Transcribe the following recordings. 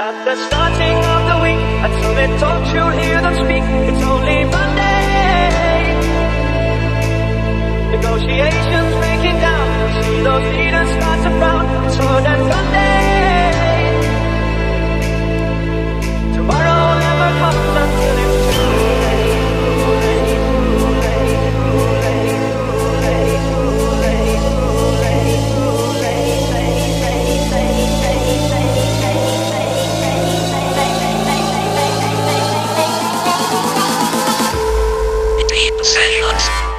At the starting of the week, I tune and talk, you'll hear them speak. It's only Monday. Negotiations breaking down, see those leaders start to frown. Turn and Monday. sensations.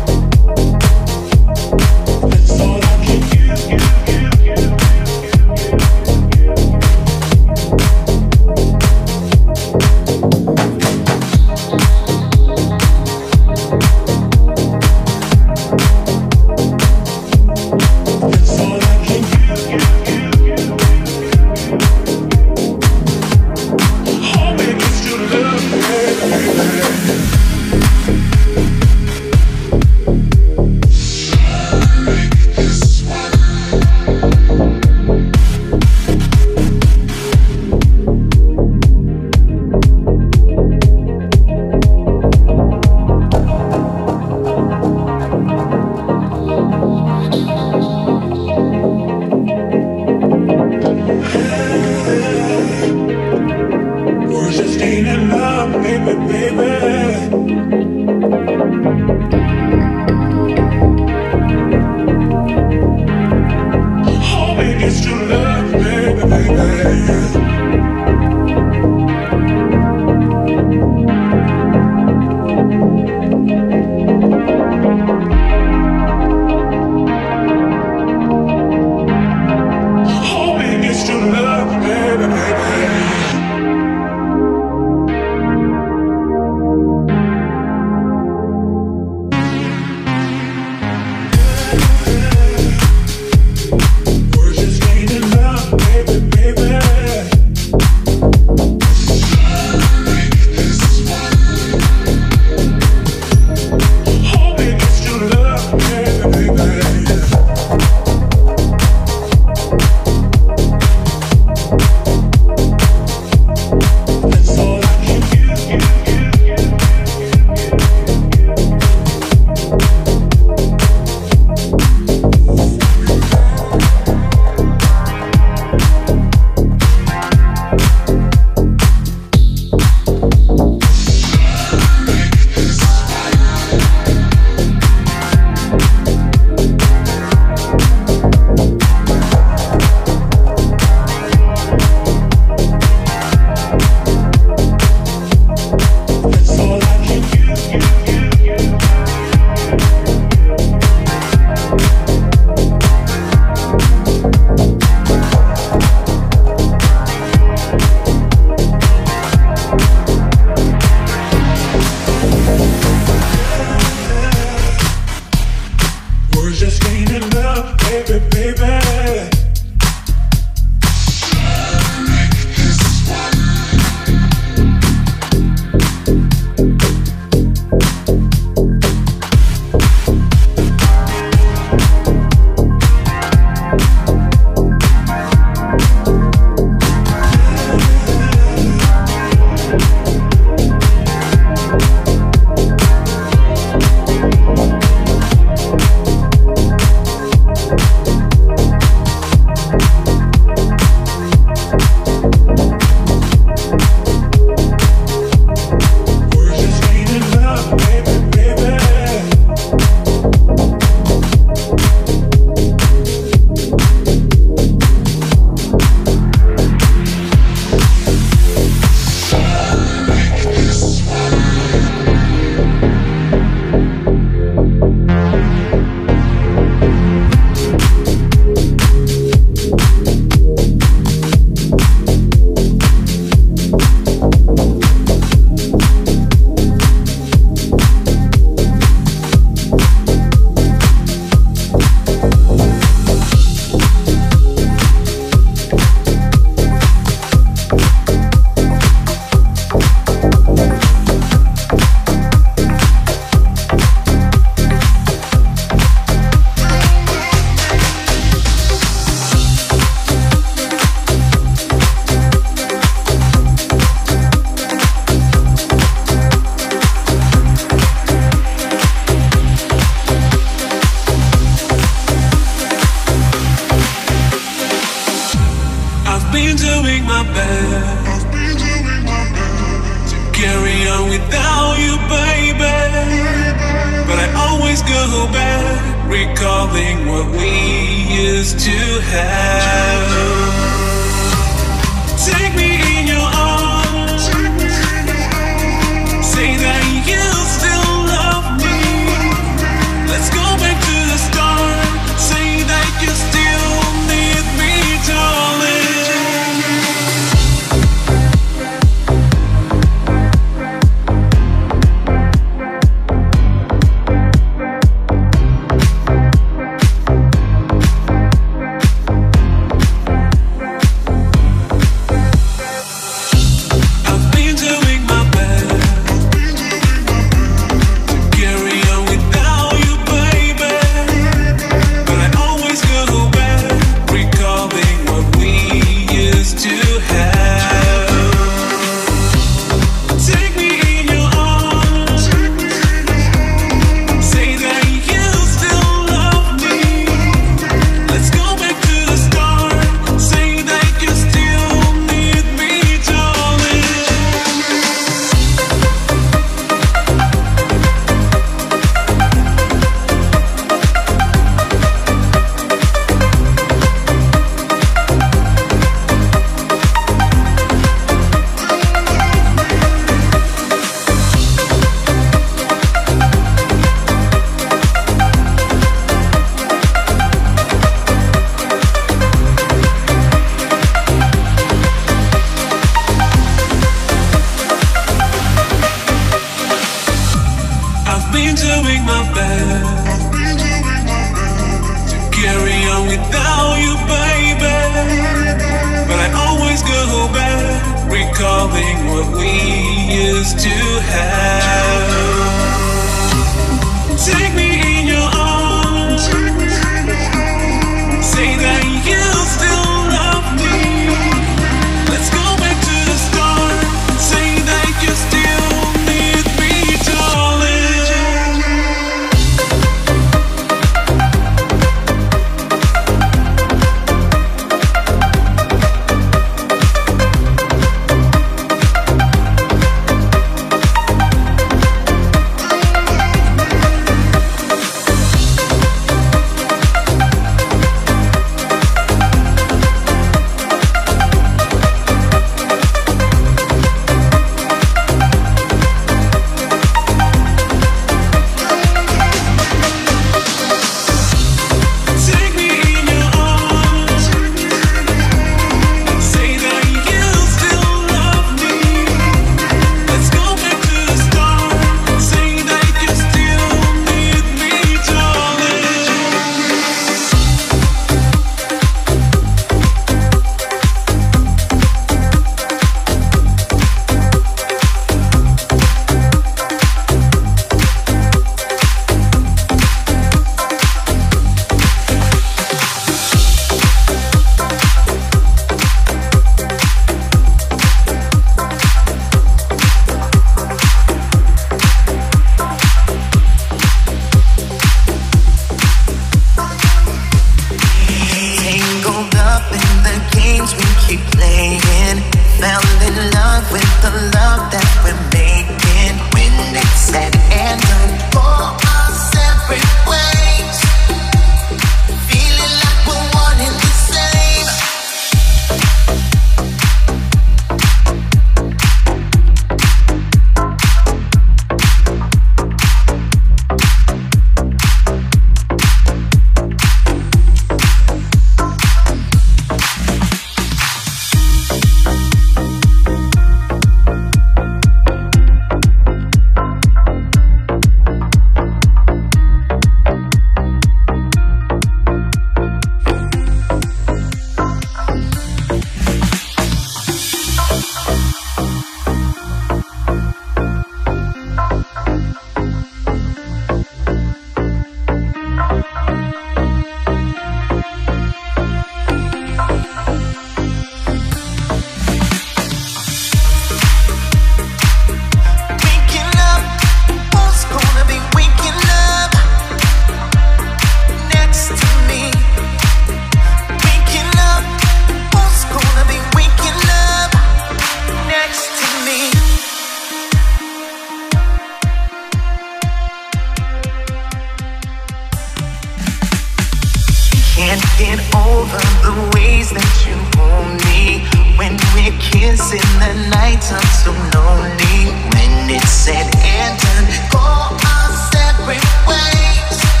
can't get over the ways that you hold me. When we kiss in the night, I'm so lonely. When it's said and done, go our separate ways.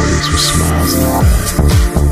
Me with smiles. and her